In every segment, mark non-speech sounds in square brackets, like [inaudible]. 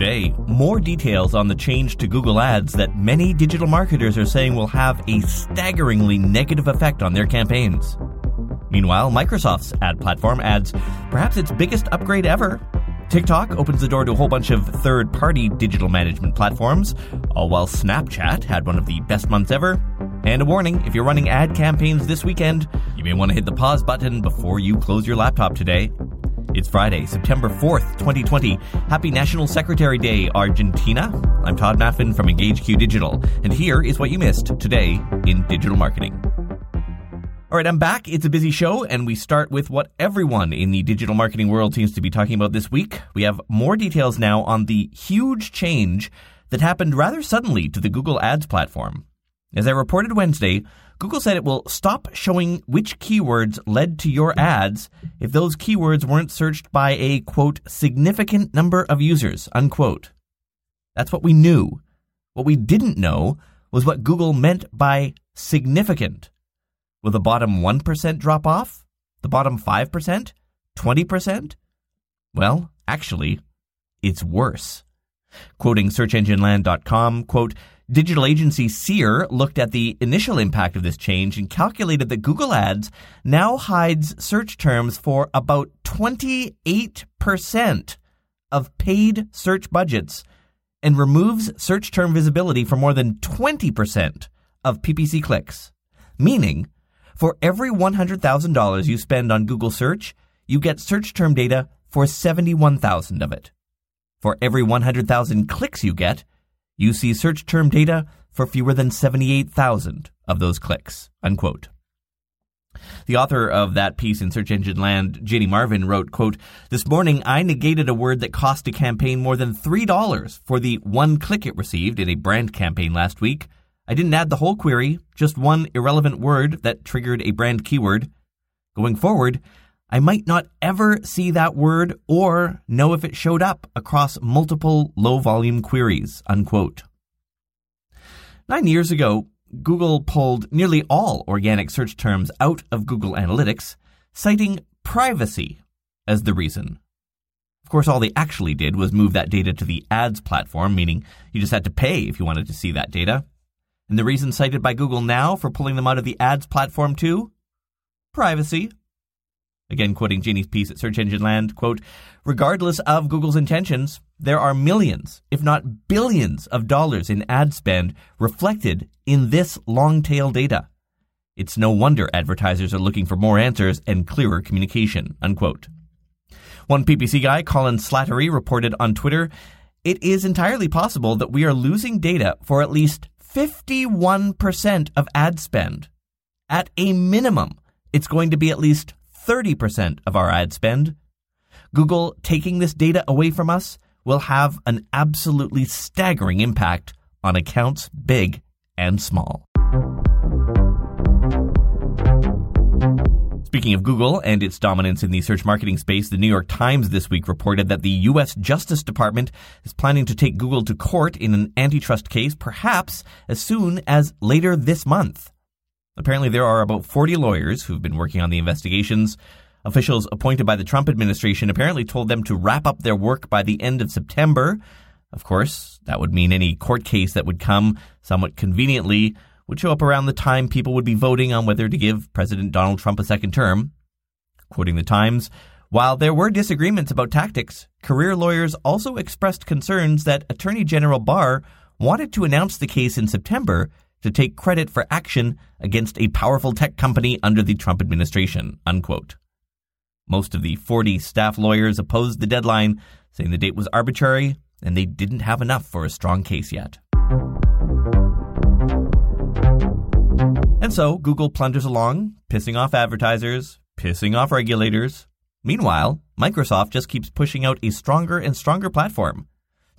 Today, more details on the change to Google Ads that many digital marketers are saying will have a staggeringly negative effect on their campaigns. Meanwhile, Microsoft's ad platform adds perhaps its biggest upgrade ever. TikTok opens the door to a whole bunch of third party digital management platforms, all while Snapchat had one of the best months ever. And a warning if you're running ad campaigns this weekend, you may want to hit the pause button before you close your laptop today. It's Friday, September 4th, 2020. Happy National Secretary Day, Argentina. I'm Todd Maffin from EngageQ Digital, and here is what you missed today in digital marketing. All right, I'm back. It's a busy show, and we start with what everyone in the digital marketing world seems to be talking about this week. We have more details now on the huge change that happened rather suddenly to the Google Ads platform. As I reported Wednesday, Google said it will stop showing which keywords led to your ads if those keywords weren't searched by a quote significant number of users unquote. That's what we knew. What we didn't know was what Google meant by significant. Will the bottom 1% drop off? The bottom 5%? 20%? Well, actually, it's worse. Quoting searchengineland.com, quote, Digital agency Seer looked at the initial impact of this change and calculated that Google Ads now hides search terms for about 28% of paid search budgets and removes search term visibility for more than 20% of PPC clicks. Meaning, for every $100,000 you spend on Google search, you get search term data for 71,000 of it. For every 100,000 clicks you get, you see search term data for fewer than 78,000 of those clicks. Unquote. The author of that piece in Search Engine Land, Ginny Marvin, wrote, quote, This morning I negated a word that cost a campaign more than $3 for the one click it received in a brand campaign last week. I didn't add the whole query, just one irrelevant word that triggered a brand keyword. Going forward, I might not ever see that word or know if it showed up across multiple low volume queries. Unquote. Nine years ago, Google pulled nearly all organic search terms out of Google Analytics, citing privacy as the reason. Of course, all they actually did was move that data to the ads platform, meaning you just had to pay if you wanted to see that data. And the reason cited by Google now for pulling them out of the ads platform too? Privacy. Again, quoting Ginny's piece at Search Engine Land, quote, regardless of Google's intentions, there are millions, if not billions of dollars in ad spend reflected in this long tail data. It's no wonder advertisers are looking for more answers and clearer communication, unquote. One PPC guy, Colin Slattery, reported on Twitter, it is entirely possible that we are losing data for at least 51% of ad spend. At a minimum, it's going to be at least 30% of our ad spend. Google taking this data away from us will have an absolutely staggering impact on accounts big and small. Speaking of Google and its dominance in the search marketing space, the New York Times this week reported that the U.S. Justice Department is planning to take Google to court in an antitrust case, perhaps as soon as later this month. Apparently, there are about 40 lawyers who've been working on the investigations. Officials appointed by the Trump administration apparently told them to wrap up their work by the end of September. Of course, that would mean any court case that would come, somewhat conveniently, would show up around the time people would be voting on whether to give President Donald Trump a second term. Quoting the Times, while there were disagreements about tactics, career lawyers also expressed concerns that Attorney General Barr wanted to announce the case in September to take credit for action against a powerful tech company under the Trump administration. Unquote. Most of the 40 staff lawyers opposed the deadline, saying the date was arbitrary and they didn't have enough for a strong case yet. And so Google plunders along, pissing off advertisers, pissing off regulators. Meanwhile, Microsoft just keeps pushing out a stronger and stronger platform.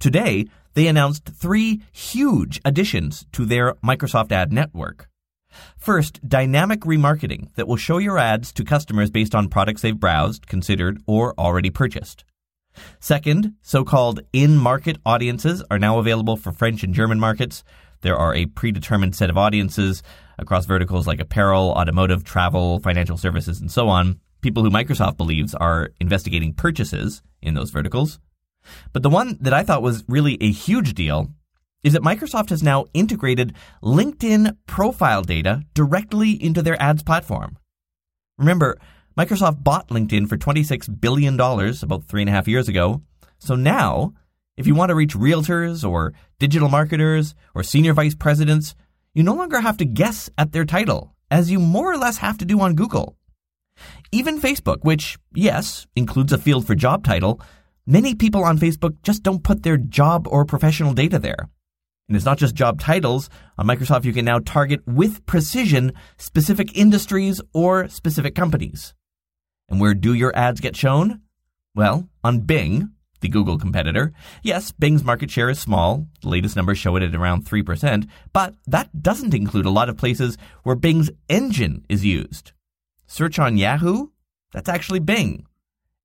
Today, they announced three huge additions to their Microsoft Ad Network. First, dynamic remarketing that will show your ads to customers based on products they've browsed, considered, or already purchased. Second, so-called in-market audiences are now available for French and German markets. There are a predetermined set of audiences across verticals like apparel, automotive, travel, financial services, and so on. People who Microsoft believes are investigating purchases in those verticals. But the one that I thought was really a huge deal is that Microsoft has now integrated LinkedIn profile data directly into their ads platform. Remember, Microsoft bought LinkedIn for $26 billion about three and a half years ago. So now, if you want to reach realtors or digital marketers or senior vice presidents, you no longer have to guess at their title, as you more or less have to do on Google. Even Facebook, which, yes, includes a field for job title, many people on Facebook just don't put their job or professional data there. And it's not just job titles. On Microsoft, you can now target with precision specific industries or specific companies. And where do your ads get shown? Well, on Bing, the Google competitor. Yes, Bing's market share is small. The latest numbers show it at around 3%, but that doesn't include a lot of places where Bing's engine is used. Search on Yahoo? That's actually Bing.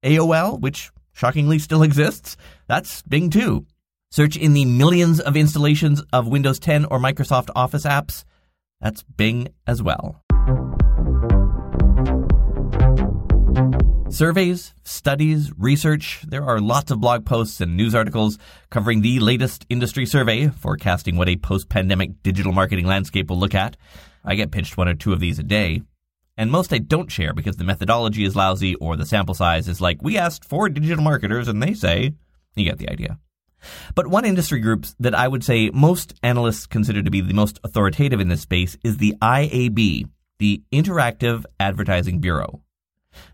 AOL, which shockingly still exists, that's Bing too. Search in the millions of installations of Windows 10 or Microsoft Office apps, that's Bing as well. Surveys, studies, research, there are lots of blog posts and news articles covering the latest industry survey forecasting what a post pandemic digital marketing landscape will look at. I get pitched one or two of these a day. And most I don't share because the methodology is lousy or the sample size is like, we asked four digital marketers and they say, you get the idea. But one industry group that I would say most analysts consider to be the most authoritative in this space is the IAB, the Interactive Advertising Bureau.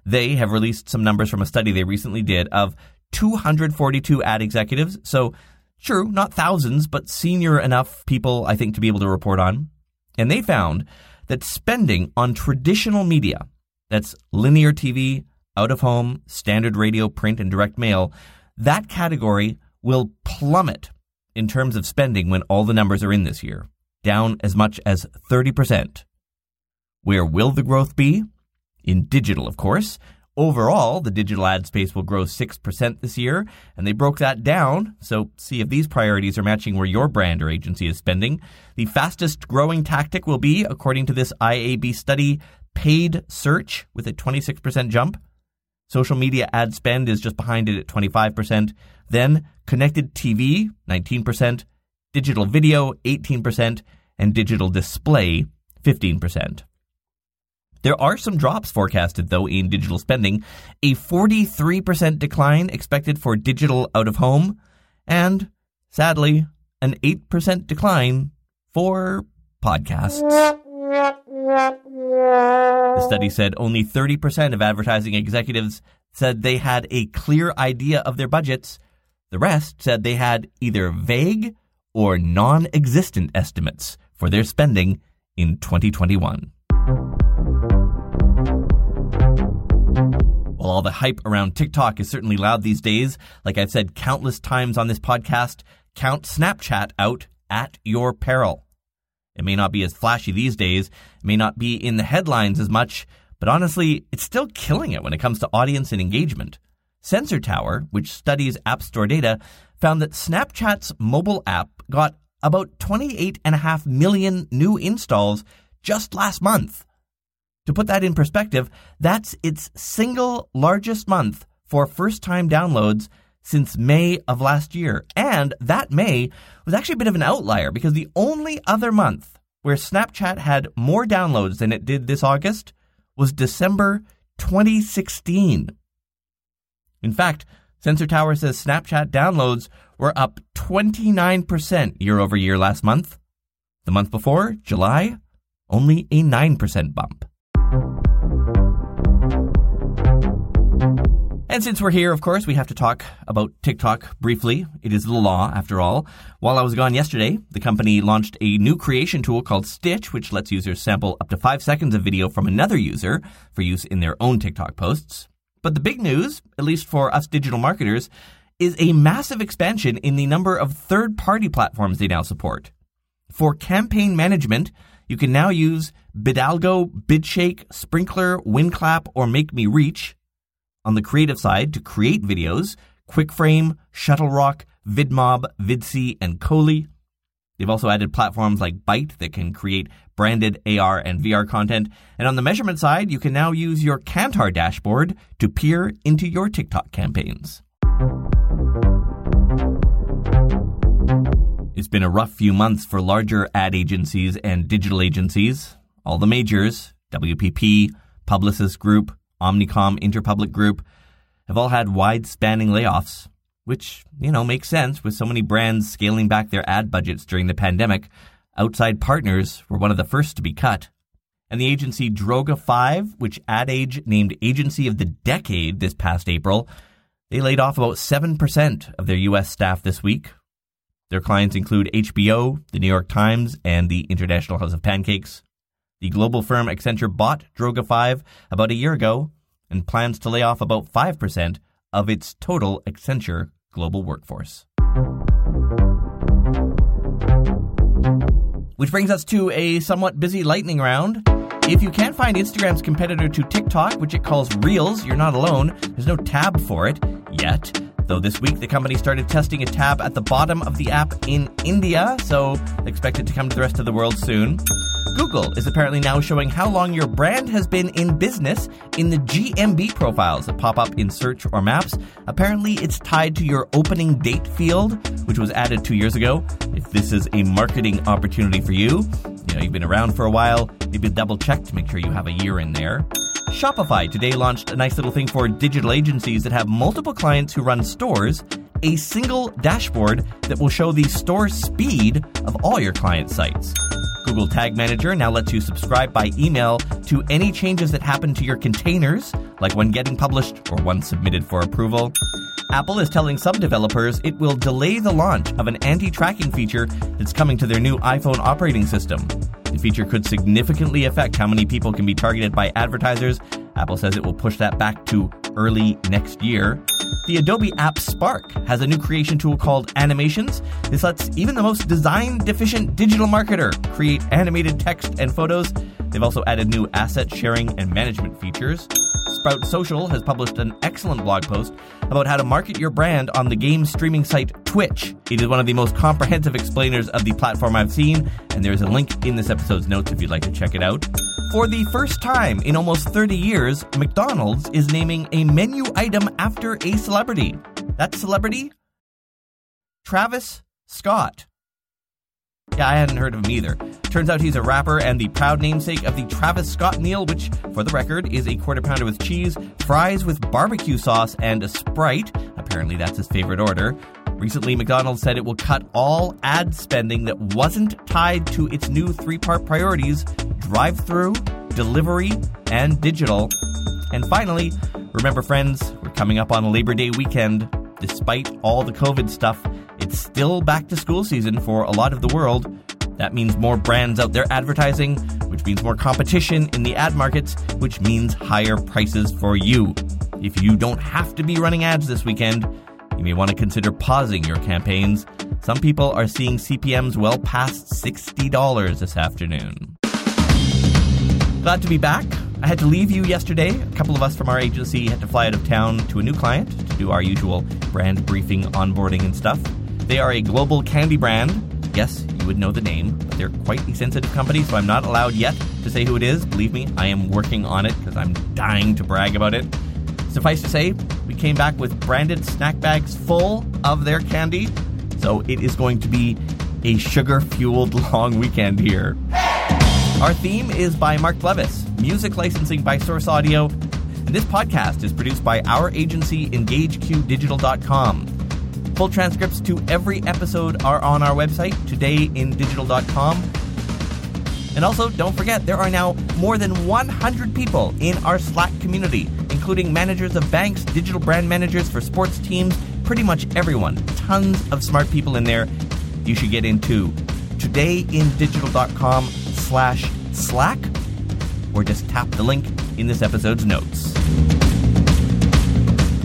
They have released some numbers from a study they recently did of 242 ad executives. So, true, not thousands, but senior enough people, I think, to be able to report on. And they found that spending on traditional media, that's linear TV, out of home, standard radio, print, and direct mail, that category will plummet in terms of spending when all the numbers are in this year, down as much as 30%. Where will the growth be? in digital, of course. Overall, the digital ad space will grow 6% this year, and they broke that down. So, see if these priorities are matching where your brand or agency is spending. The fastest growing tactic will be, according to this IAB study, paid search with a 26% jump. Social media ad spend is just behind it at 25%. Then, connected TV, 19%, digital video, 18%, and digital display, 15%. There are some drops forecasted, though, in digital spending. A 43% decline expected for digital out of home, and sadly, an 8% decline for podcasts. The study said only 30% of advertising executives said they had a clear idea of their budgets. The rest said they had either vague or non existent estimates for their spending in 2021. While all the hype around TikTok is certainly loud these days, like I've said countless times on this podcast, count Snapchat out at your peril. It may not be as flashy these days, it may not be in the headlines as much, but honestly, it's still killing it when it comes to audience and engagement. Sensor Tower, which studies App Store data, found that Snapchat's mobile app got about 28.5 million new installs just last month. To put that in perspective, that's its single largest month for first time downloads since May of last year. And that May was actually a bit of an outlier because the only other month where Snapchat had more downloads than it did this August was December 2016. In fact, Sensor Tower says Snapchat downloads were up 29% year over year last month. The month before, July, only a 9% bump. And since we're here, of course, we have to talk about TikTok briefly. It is the law, after all. While I was gone yesterday, the company launched a new creation tool called Stitch, which lets users sample up to five seconds of video from another user for use in their own TikTok posts. But the big news, at least for us digital marketers, is a massive expansion in the number of third party platforms they now support. For campaign management, you can now use Bidalgo, Bidshake, Sprinklr, WinClap, or MakeMeReach. On the creative side, to create videos, QuickFrame, ShuttleRock, VidMob, Vidsy, and Coley. They've also added platforms like Byte that can create branded AR and VR content. And on the measurement side, you can now use your Kantar dashboard to peer into your TikTok campaigns. It's been a rough few months for larger ad agencies and digital agencies. All the majors, WPP, Publicis Group, Omnicom Interpublic Group, have all had wide spanning layoffs, which, you know, makes sense with so many brands scaling back their ad budgets during the pandemic. Outside partners were one of the first to be cut. And the agency Droga5, which Ad Age named Agency of the Decade this past April, they laid off about 7% of their U.S. staff this week. Their clients include HBO, the New York Times, and the International House of Pancakes. The global firm Accenture bought Droga5 about a year ago and plans to lay off about 5% of its total Accenture global workforce. Which brings us to a somewhat busy lightning round. If you can't find Instagram's competitor to TikTok, which it calls Reels, you're not alone. There's no tab for it yet. Though this week the company started testing a tab at the bottom of the app in India, so expect it to come to the rest of the world soon. Google is apparently now showing how long your brand has been in business in the GMB profiles that pop up in search or maps. Apparently, it's tied to your opening date field, which was added two years ago. If this is a marketing opportunity for you, you know, you've been around for a while, maybe double check to make sure you have a year in there. Shopify today launched a nice little thing for digital agencies that have multiple clients who run stores a single dashboard that will show the store speed of all your client sites. Google Tag Manager now lets you subscribe by email to any changes that happen to your containers, like when getting published or one submitted for approval. Apple is telling some developers it will delay the launch of an anti tracking feature that's coming to their new iPhone operating system. The feature could significantly affect how many people can be targeted by advertisers. Apple says it will push that back to early next year. The Adobe app Spark has a new creation tool called Animations. This lets even the most design deficient digital marketer create animated text and photos. They've also added new asset sharing and management features. Sprout Social has published an excellent blog post about how to market your brand on the game streaming site Twitch. It is one of the most comprehensive explainers of the platform I've seen, and there is a link in this episode's notes if you'd like to check it out. For the first time in almost 30 years, McDonald's is naming a menu item after a celebrity. That celebrity? Travis Scott. Yeah, I hadn't heard of him either. Turns out he's a rapper and the proud namesake of the Travis Scott meal, which, for the record, is a quarter pounder with cheese, fries with barbecue sauce, and a Sprite. Apparently, that's his favorite order. Recently, McDonald's said it will cut all ad spending that wasn't tied to its new three part priorities drive through, delivery, and digital. And finally, remember, friends, we're coming up on Labor Day weekend. Despite all the COVID stuff, it's still back to school season for a lot of the world. That means more brands out there advertising, which means more competition in the ad markets, which means higher prices for you. If you don't have to be running ads this weekend, you may want to consider pausing your campaigns. Some people are seeing CPMs well past $60 this afternoon. Glad to be back. I had to leave you yesterday. A couple of us from our agency had to fly out of town to a new client to do our usual brand briefing, onboarding, and stuff. They are a global candy brand. Yes, you would know the name, but they're quite a sensitive company, so I'm not allowed yet to say who it is. Believe me, I am working on it because I'm dying to brag about it. Suffice to say, we came back with branded snack bags full of their candy, so it is going to be a sugar fueled [laughs] long weekend here. Our theme is by Mark Levis, music licensing by Source Audio, and this podcast is produced by our agency, EngageQDigital.com. Full transcripts to every episode are on our website, todayindigital.com. And also, don't forget, there are now more than 100 people in our Slack community, including managers of banks, digital brand managers for sports teams, pretty much everyone. Tons of smart people in there. You should get into todayindigital.com slash Slack, or just tap the link in this episode's notes.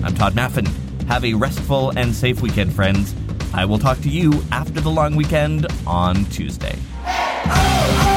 I'm Todd Maffin. Have a restful and safe weekend, friends. I will talk to you after the long weekend on Tuesday. Oh, oh.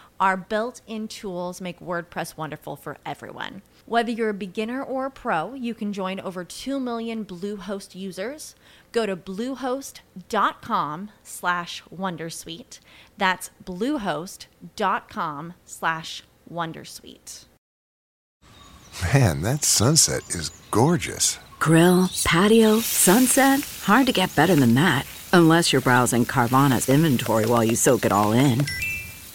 Our built in tools make WordPress wonderful for everyone. Whether you're a beginner or a pro, you can join over 2 million Bluehost users. Go to bluehost.com slash wondersuite. That's bluehost.com slash wondersuite. Man, that sunset is gorgeous. Grill, patio, sunset. Hard to get better than that. Unless you're browsing Carvana's inventory while you soak it all in.